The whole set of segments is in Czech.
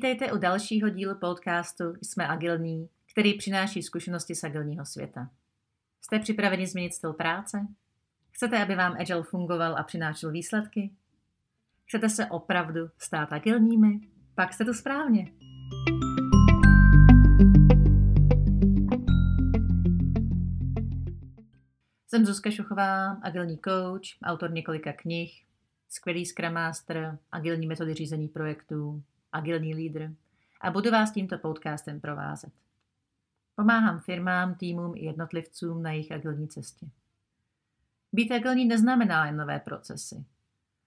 Vítejte u dalšího dílu podcastu Jsme agilní, který přináší zkušenosti z agilního světa. Jste připraveni změnit styl práce? Chcete, aby vám Agile fungoval a přinášel výsledky? Chcete se opravdu stát agilními? Pak jste tu správně. Jsem Zuzka Šuchová, agilní coach, autor několika knih, skvělý Scrum Master, agilní metody řízení projektů, agilní lídr a budu vás tímto podcastem provázet. Pomáhám firmám, týmům i jednotlivcům na jejich agilní cestě. Být agilní neznamená jen nové procesy,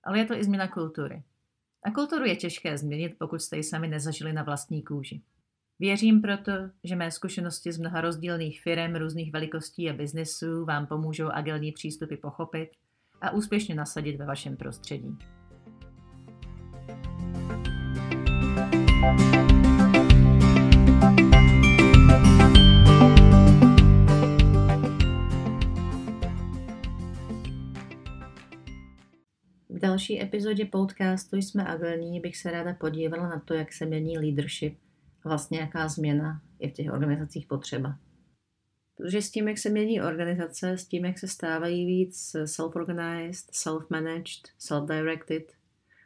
ale je to i změna kultury. A kulturu je těžké změnit, pokud jste ji sami nezažili na vlastní kůži. Věřím proto, že mé zkušenosti z mnoha rozdílných firm různých velikostí a biznesů vám pomůžou agilní přístupy pochopit a úspěšně nasadit ve vašem prostředí. V další epizodě podcastu Jsme agilní bych se ráda podívala na to, jak se mění leadership a vlastně jaká změna je v těch organizacích potřeba. Protože s tím, jak se mění organizace, s tím, jak se stávají víc self-organized, self-managed, self-directed,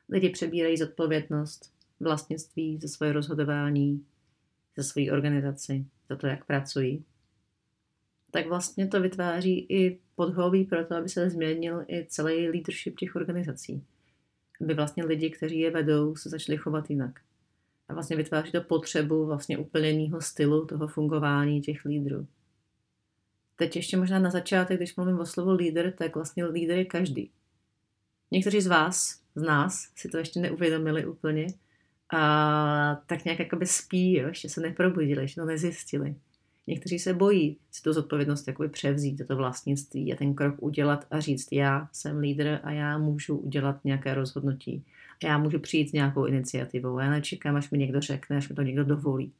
lidi přebírají zodpovědnost, vlastnictví za svoje rozhodování, za svoji organizaci, za to, jak pracují, tak vlastně to vytváří i podhoubí pro to, aby se změnil i celý leadership těch organizací. Aby vlastně lidi, kteří je vedou, se začali chovat jinak. A vlastně vytváří to potřebu vlastně úplněního stylu toho fungování těch lídrů. Teď ještě možná na začátek, když mluvím o slovo líder, tak vlastně líder je každý. Někteří z vás, z nás, si to ještě neuvědomili úplně a tak nějak jakoby spí, jo? ještě se neprobudili, ještě to nezjistili. Někteří se bojí si tu zodpovědnost jakoby převzít, toto vlastnictví a ten krok udělat a říct, já jsem lídr a já můžu udělat nějaké rozhodnutí. A já můžu přijít s nějakou iniciativou. Já nečekám, až mi někdo řekne, až mi to někdo dovolí.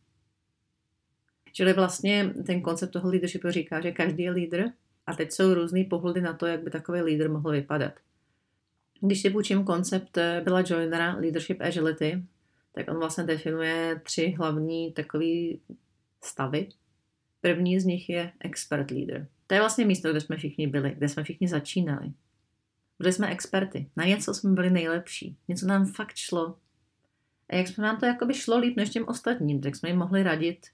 Čili vlastně ten koncept toho leadershipu říká, že každý je lídr a teď jsou různé pohledy na to, jak by takový lídr mohl vypadat. Když si půjčím koncept byla Joinera Leadership Agility, tak on vlastně definuje tři hlavní takové stavy. První z nich je expert leader. To je vlastně místo, kde jsme všichni byli, kde jsme všichni začínali. Byli jsme experty. Na něco jsme byli nejlepší. Něco nám fakt šlo. A jak jsme nám to jakoby šlo líp než těm ostatním, tak jsme jim mohli radit,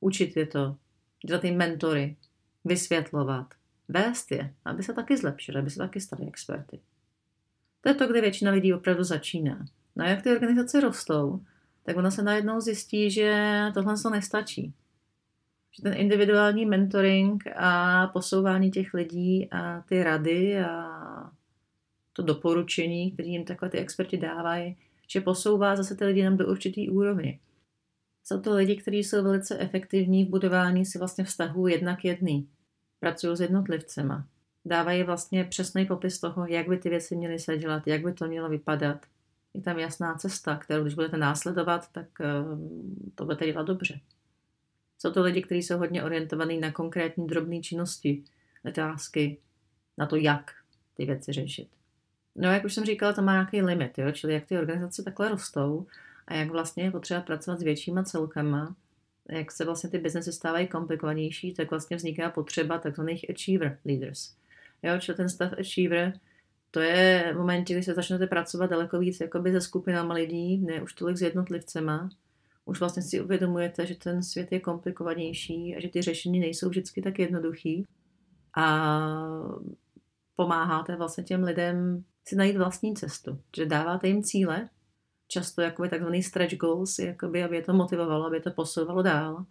učit je to, dělat jim mentory, vysvětlovat, vést je, aby se taky zlepšili, aby se taky stali experty. To je to, kde většina lidí opravdu začíná. No a jak ty organizace rostou, tak ona se najednou zjistí, že tohle to nestačí. Že ten individuální mentoring a posouvání těch lidí a ty rady a to doporučení, které jim takhle ty experti dávají, že posouvá zase ty lidi jenom do určitý úrovně. Jsou to lidi, kteří jsou velice efektivní v budování si vlastně vztahů jednak jedný. Pracují s jednotlivcema. Dávají vlastně přesný popis toho, jak by ty věci měly se dělat, jak by to mělo vypadat. Je tam jasná cesta, kterou když budete následovat, tak eh, to budete dělat dobře. Jsou to lidi, kteří jsou hodně orientovaní na konkrétní drobné činnosti, otázky, na to, jak ty věci řešit. No, jak už jsem říkala, to má nějaký limit, jo? čili jak ty organizace takhle rostou a jak vlastně je potřeba pracovat s většíma celkama, jak se vlastně ty biznesy stávají komplikovanější, tak vlastně vzniká potřeba takzvaných achiever leaders. Jo, čili ten stav achiever, to je v momentě, kdy se začnete pracovat daleko víc jakoby se skupinama lidí, ne už tolik s jednotlivcema, už vlastně si uvědomujete, že ten svět je komplikovanější a že ty řešení nejsou vždycky tak jednoduchý a pomáháte vlastně těm lidem si najít vlastní cestu, že dáváte jim cíle, často jakoby takzvaný stretch goals, jakoby, aby je to motivovalo, aby je to posouvalo dál,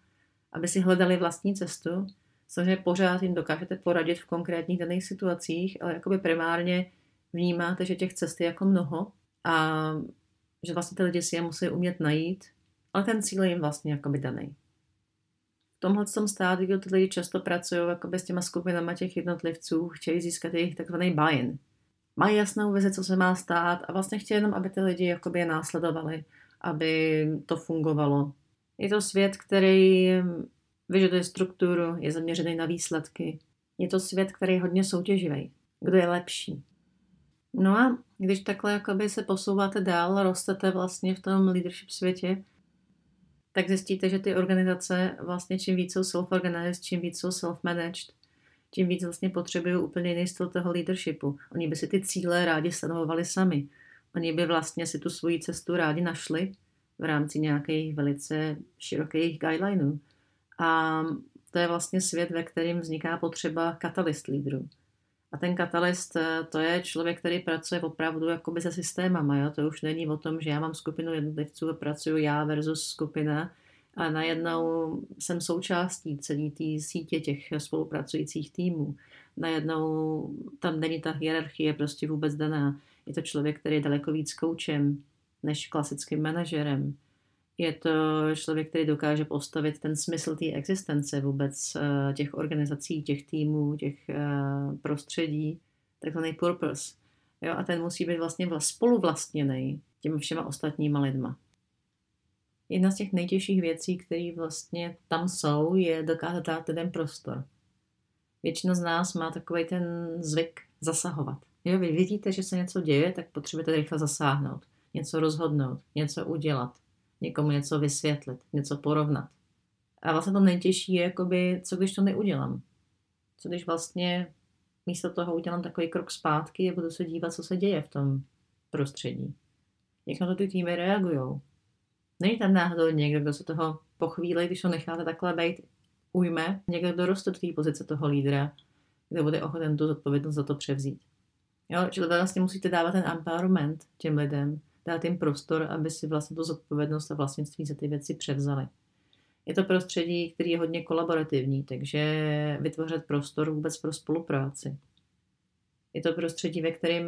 aby si hledali vlastní cestu. Samozřejmě pořád jim dokážete poradit v konkrétních daných situacích, ale jakoby primárně vnímáte, že těch cest je jako mnoho a že vlastně ty lidi si je musí umět najít, ale ten cíl je jim vlastně jakoby daný. V tomhle tom stádiu ty lidi často pracují jakoby s těma skupinama těch jednotlivců, chtějí získat jejich takzvaný buy-in, mají jasnou vizi, co se má stát a vlastně chtějí jenom, aby ty lidi jakoby je následovali, aby to fungovalo. Je to svět, který vyžaduje strukturu, je zaměřený na výsledky. Je to svět, který je hodně soutěživý. Kdo je lepší? No a když takhle jakoby se posouváte dál, rostete vlastně v tom leadership světě, tak zjistíte, že ty organizace vlastně čím víc jsou self-organized, čím víc jsou self-managed, tím víc vlastně potřebují úplně jiný styl toho leadershipu. Oni by si ty cíle rádi stanovovali sami. Oni by vlastně si tu svoji cestu rádi našli v rámci nějakých velice širokých guidelinů. A to je vlastně svět, ve kterém vzniká potřeba katalist lídrů. A ten katalist, eh, to je člověk, který pracuje opravdu jakoby se systémama. Jo? To už není o tom, že já mám skupinu jednotlivců a pracuju já versus skupina, a najednou jsem součástí celé té sítě těch spolupracujících týmů. Najednou tam není ta hierarchie prostě vůbec daná. Je to člověk, který je daleko víc koučem než klasickým manažerem. Je to člověk, který dokáže postavit ten smysl té existence vůbec eh, těch organizací, těch týmů, těch eh, prostředí, takzvaný purpose. Jo, a ten musí být vlastně spoluvlastněný těmi všema ostatníma lidma jedna z těch nejtěžších věcí, které vlastně tam jsou, je dokázat dát ten prostor. Většina z nás má takový ten zvyk zasahovat. Jo, vy vidíte, že se něco děje, tak potřebujete rychle zasáhnout, něco rozhodnout, něco udělat, někomu něco vysvětlit, něco porovnat. A vlastně to nejtěžší je, jakoby, co když to neudělám. Co když vlastně místo toho udělám takový krok zpátky a budu se dívat, co se děje v tom prostředí. Jak na to ty týmy reagují. Není tam náhodou někdo, kdo se toho po chvíli, když ho necháte takhle být, ujme, někdo doroste do té pozice toho lídra, kdo bude ochoten tu zodpovědnost za to převzít. Jo, čili vlastně musíte dávat ten empowerment těm lidem, dát jim prostor, aby si vlastně tu zodpovědnost a vlastnictví za ty věci převzali. Je to prostředí, který je hodně kolaborativní, takže vytvořit prostor vůbec pro spolupráci. Je to prostředí, ve kterém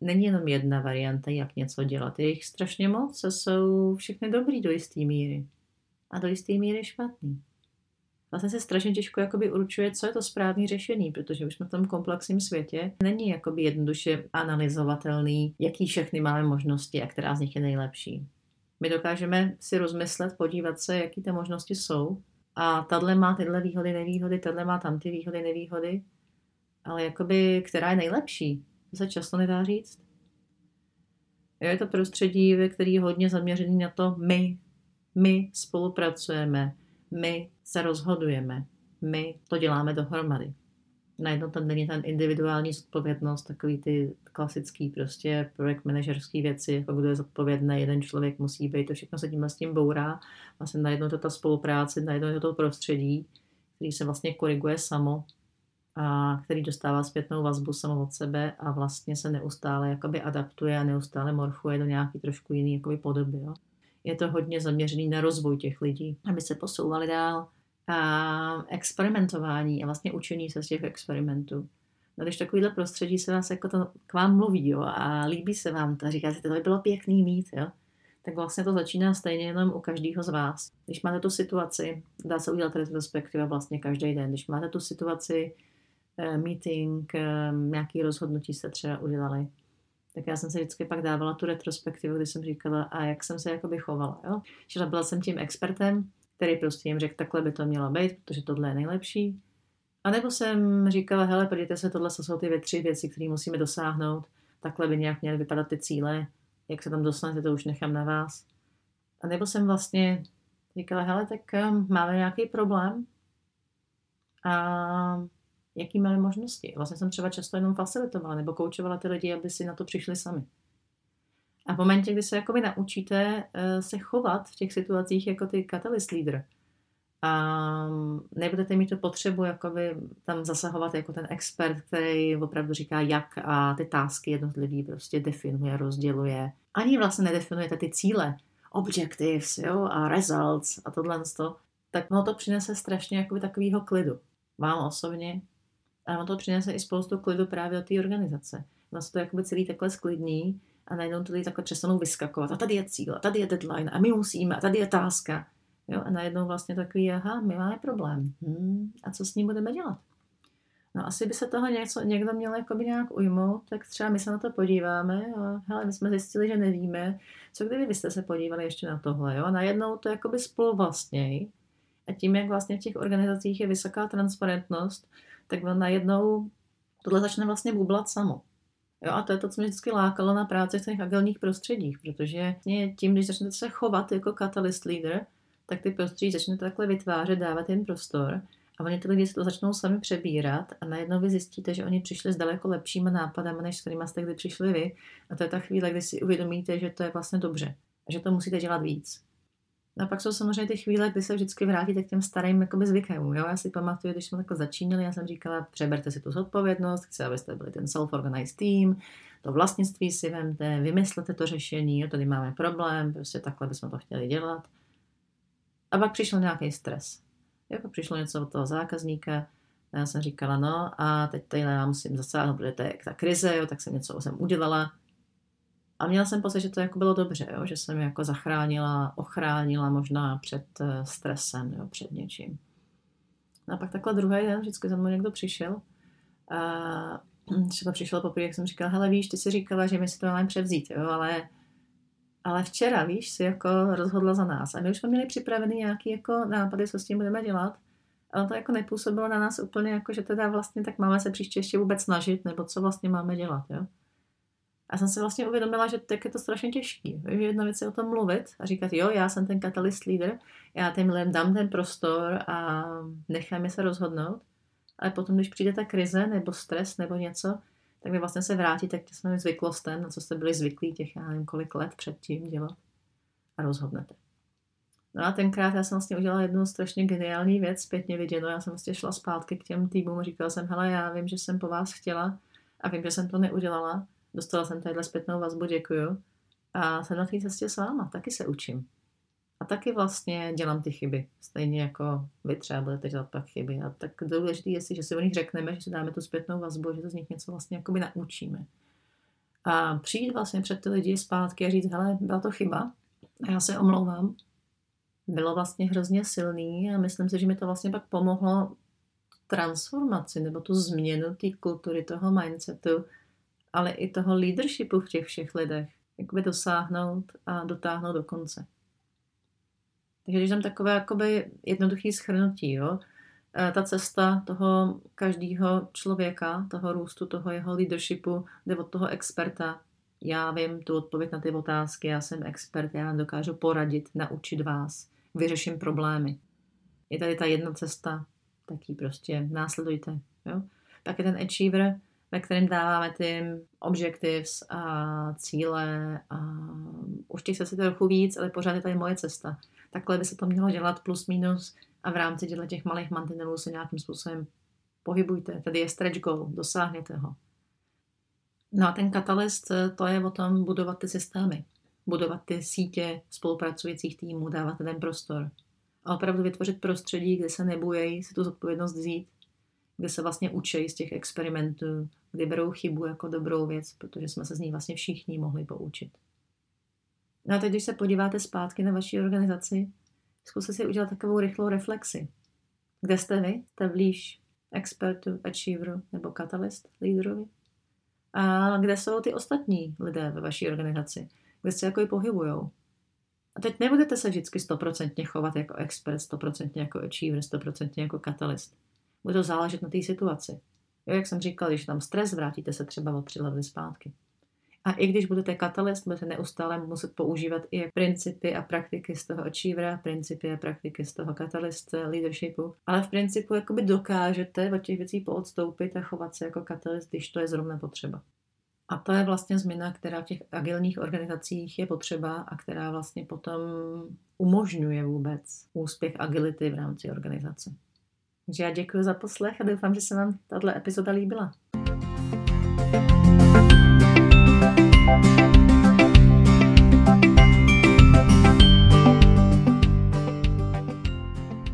není jenom jedna varianta, jak něco dělat. Je jich strašně moc a jsou všechny dobrý do jisté míry. A do jisté míry špatný. Vlastně se strašně těžko jakoby určuje, co je to správné řešení, protože už jsme v tom komplexním světě. Není jakoby jednoduše analyzovatelný, jaký všechny máme možnosti a která z nich je nejlepší. My dokážeme si rozmyslet, podívat se, jaký ty možnosti jsou. A tahle má tyhle výhody, nevýhody, tahle má tam ty výhody, nevýhody. Ale jakoby, která je nejlepší? To se často nedá říct. Je to prostředí, ve který je hodně zaměřený na to my. My spolupracujeme, my se rozhodujeme, my to děláme dohromady. Najednou tam není ten individuální zodpovědnost, takový ty klasický prostě projekt manažerský věci, jako kdo je zodpovědný, jeden člověk musí být, to všechno se tím s tím bourá. Vlastně najednou to ta spolupráce, najednou je to prostředí, který se vlastně koriguje samo a který dostává zpětnou vazbu samo od sebe a vlastně se neustále jakoby adaptuje a neustále morfuje do nějaký trošku jiný jakoby podoby. Jo. Je to hodně zaměřený na rozvoj těch lidí, aby se posouvali dál a experimentování a vlastně učení se z těch experimentů. No, když takovýhle prostředí se vás jako to k vám mluví jo, a líbí se vám to, říkáte, to by bylo pěkný mít, jo, tak vlastně to začíná stejně jenom u každého z vás. Když máte tu situaci, dá se udělat retrospektiva vlastně každý den, když máte tu situaci, Eh, meeting, eh, nějaký rozhodnutí jste třeba udělali. Tak já jsem se vždycky pak dávala tu retrospektivu, kdy jsem říkala, a jak jsem se jakoby chovala. Jo? Čili byla jsem tím expertem, který prostě jim řekl, takhle by to mělo být, protože tohle je nejlepší. A nebo jsem říkala, hele, podívejte se, tohle jsou ty tři věci, které musíme dosáhnout, takhle by nějak měly vypadat ty cíle, jak se tam dostanete, to už nechám na vás. A nebo jsem vlastně říkala, hele, tak eh, máme nějaký problém a jaký máme možnosti. Vlastně jsem třeba často jenom facilitovala nebo koučovala ty lidi, aby si na to přišli sami. A v momentě, kdy se jakoby naučíte uh, se chovat v těch situacích jako ty catalyst leader, a nebudete mít tu potřebu jakoby tam zasahovat jako ten expert, který opravdu říká, jak a ty tásky jednotlivý prostě definuje, rozděluje. Ani vlastně nedefinujete ty cíle, objectives jo, a results a tohle, tak ono to přinese strašně jakoby takového klidu. Vám osobně a ono to přinese i spoustu klidu právě od té organizace. Vlastně to jakoby celý takhle sklidní a najednou to takhle přestanou vyskakovat. A tady je cíl, a tady je deadline, a my musíme, a tady je tázka. Jo, a najednou vlastně takový, aha, my máme problém. Hmm, a co s ním budeme dělat? No asi by se toho něco, někdo měl jakoby nějak ujmout, tak třeba my se na to podíváme a hele, my jsme zjistili, že nevíme, co kdyby vy jste se podívali ještě na tohle, jo? A najednou to jakoby spolu vlastněj. A tím, jak vlastně v těch organizacích je vysoká transparentnost, tak najednou tohle začne vlastně bublat samo. Jo, a to je to, co mě vždycky lákalo na práci v těch agilních prostředích, protože tím, když začnete se chovat jako catalyst leader, tak ty prostředí začnete takhle vytvářet, dávat jim prostor a oni ty lidi to začnou sami přebírat a najednou vy zjistíte, že oni přišli s daleko lepšíma nápadama, než s kterými jste kdy přišli vy. A to je ta chvíle, kdy si uvědomíte, že to je vlastně dobře a že to musíte dělat víc. A pak jsou samozřejmě ty chvíle, kdy se vždycky vrátíte k těm starým jakoby, zvykům. Jo? Já si pamatuju, když jsme takhle začínali, já jsem říkala, přeberte si tu zodpovědnost, chci, abyste byli ten self-organized team, to vlastnictví si vemte, vymyslete to řešení, jo, tady máme problém, prostě takhle bychom to chtěli dělat. A pak přišel nějaký stres. Jako přišlo něco od toho zákazníka, já jsem říkala, no a teď tady já musím zasáhnout, protože to je ta krize, jo, tak jsem něco jsem udělala. A měla jsem pocit, že to jako bylo dobře, jo, že jsem jako zachránila, ochránila možná před eh, stresem, jo, před něčím. No a pak takhle druhý den vždycky za mnou někdo přišel. A třeba přišel poprvé, jak jsem říkala, hele víš, ty si říkala, že my si to máme převzít, jo, ale ale včera, víš, si jako rozhodla za nás. A my už jsme měli připravený nějaký jako nápady, co s tím budeme dělat. Ale to jako nepůsobilo na nás úplně jako, že teda vlastně tak máme se příště ještě vůbec snažit, nebo co vlastně máme dělat, jo. A jsem si vlastně uvědomila, že tak je to strašně těžký. Že jedna věc je o tom mluvit a říkat, jo, já jsem ten catalyst leader, já těm lidem dám ten prostor a nechám je se rozhodnout. Ale potom, když přijde ta krize nebo stres nebo něco, tak vy vlastně se vrátíte k těm zvyklostem, na co jste byli zvyklí těch, já nevím, kolik let předtím dělat a rozhodnete. No a tenkrát já jsem vlastně udělala jednu strašně geniální věc, zpětně viděno. Já jsem vlastně šla zpátky k těm týmům a říkala jsem, hele, já vím, že jsem po vás chtěla a vím, že jsem to neudělala. Dostala jsem tadyhle zpětnou vazbu, děkuju. A jsem na té cestě s váma, taky se učím. A taky vlastně dělám ty chyby. Stejně jako vy třeba budete dělat pak chyby. A tak důležité je, že si o nich řekneme, že si dáme tu zpětnou vazbu, že to z nich něco vlastně jakoby naučíme. A přijít vlastně před ty lidi zpátky a říct, hele, byla to chyba, a já se omlouvám, bylo vlastně hrozně silný a myslím si, že mi to vlastně pak pomohlo transformaci nebo tu změnu té kultury, toho mindsetu, ale i toho leadershipu v těch všech lidech. Jakoby dosáhnout a dotáhnout do konce. Takže když tam takové jakoby jednoduché schrnutí, jo, e, ta cesta toho každého člověka, toho růstu, toho jeho leadershipu, jde od toho experta. Já vím tu odpověď na ty otázky, já jsem expert, já dokážu poradit, naučit vás, vyřeším problémy. Je tady ta jedna cesta, tak ji prostě následujte. Jo? Pak je ten achiever, ve kterém dáváme ty objectives a cíle a už těch se trochu víc, ale pořád je tady moje cesta. Takhle by se to mělo dělat plus minus a v rámci těchto těch malých mantinelů se nějakým způsobem pohybujte. Tady je stretch goal, dosáhněte ho. No a ten katalyst, to je o tom budovat ty systémy, budovat ty sítě spolupracujících týmů, dávat ten prostor. A opravdu vytvořit prostředí, kde se nebojí si tu zodpovědnost vzít, kde se vlastně učí z těch experimentů, kdy berou chybu jako dobrou věc, protože jsme se z ní vlastně všichni mohli poučit. No a teď, když se podíváte zpátky na vaší organizaci, zkuste si udělat takovou rychlou reflexi. Kde jste vy? Jste blíž expertu, achieveru nebo catalyst, lídrovi? A kde jsou ty ostatní lidé ve vaší organizaci? Kde se jako i pohybujou? A teď nebudete se vždycky stoprocentně chovat jako expert, stoprocentně jako achiever, stoprocentně jako catalyst. Bude to záležet na té situaci. Jo, jak jsem říkal, když tam stres, vrátíte se třeba o tři levely zpátky. A i když budete katalyst, budete neustále muset používat i principy a praktiky z toho achievera, principy a praktiky z toho katalyst leadershipu. Ale v principu jakoby dokážete od těch věcí poodstoupit a chovat se jako katalyst, když to je zrovna potřeba. A to je vlastně změna, která v těch agilních organizacích je potřeba a která vlastně potom umožňuje vůbec úspěch agility v rámci organizace. Takže já děkuji za poslech a doufám, že se vám tato epizoda líbila.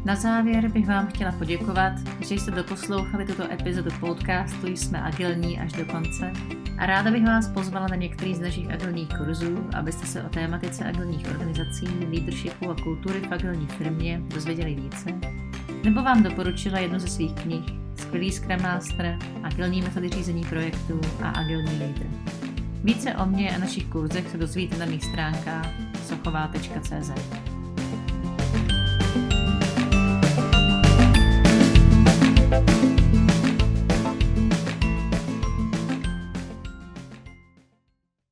Na závěr bych vám chtěla poděkovat, že jste doposlouchali tuto epizodu podcastu Jsme agilní až do konce a ráda bych vás pozvala na některý z našich agilních kurzů, abyste se o tématice agilních organizací, leadershipu a kultury v agilní firmě dozvěděli více, nebo vám doporučila jednu ze svých knih Skvělý Scrum Master, agilní metody řízení projektů a agilní leader. Více o mě a našich kurzech se dozvíte na mých stránkách sochová.cz.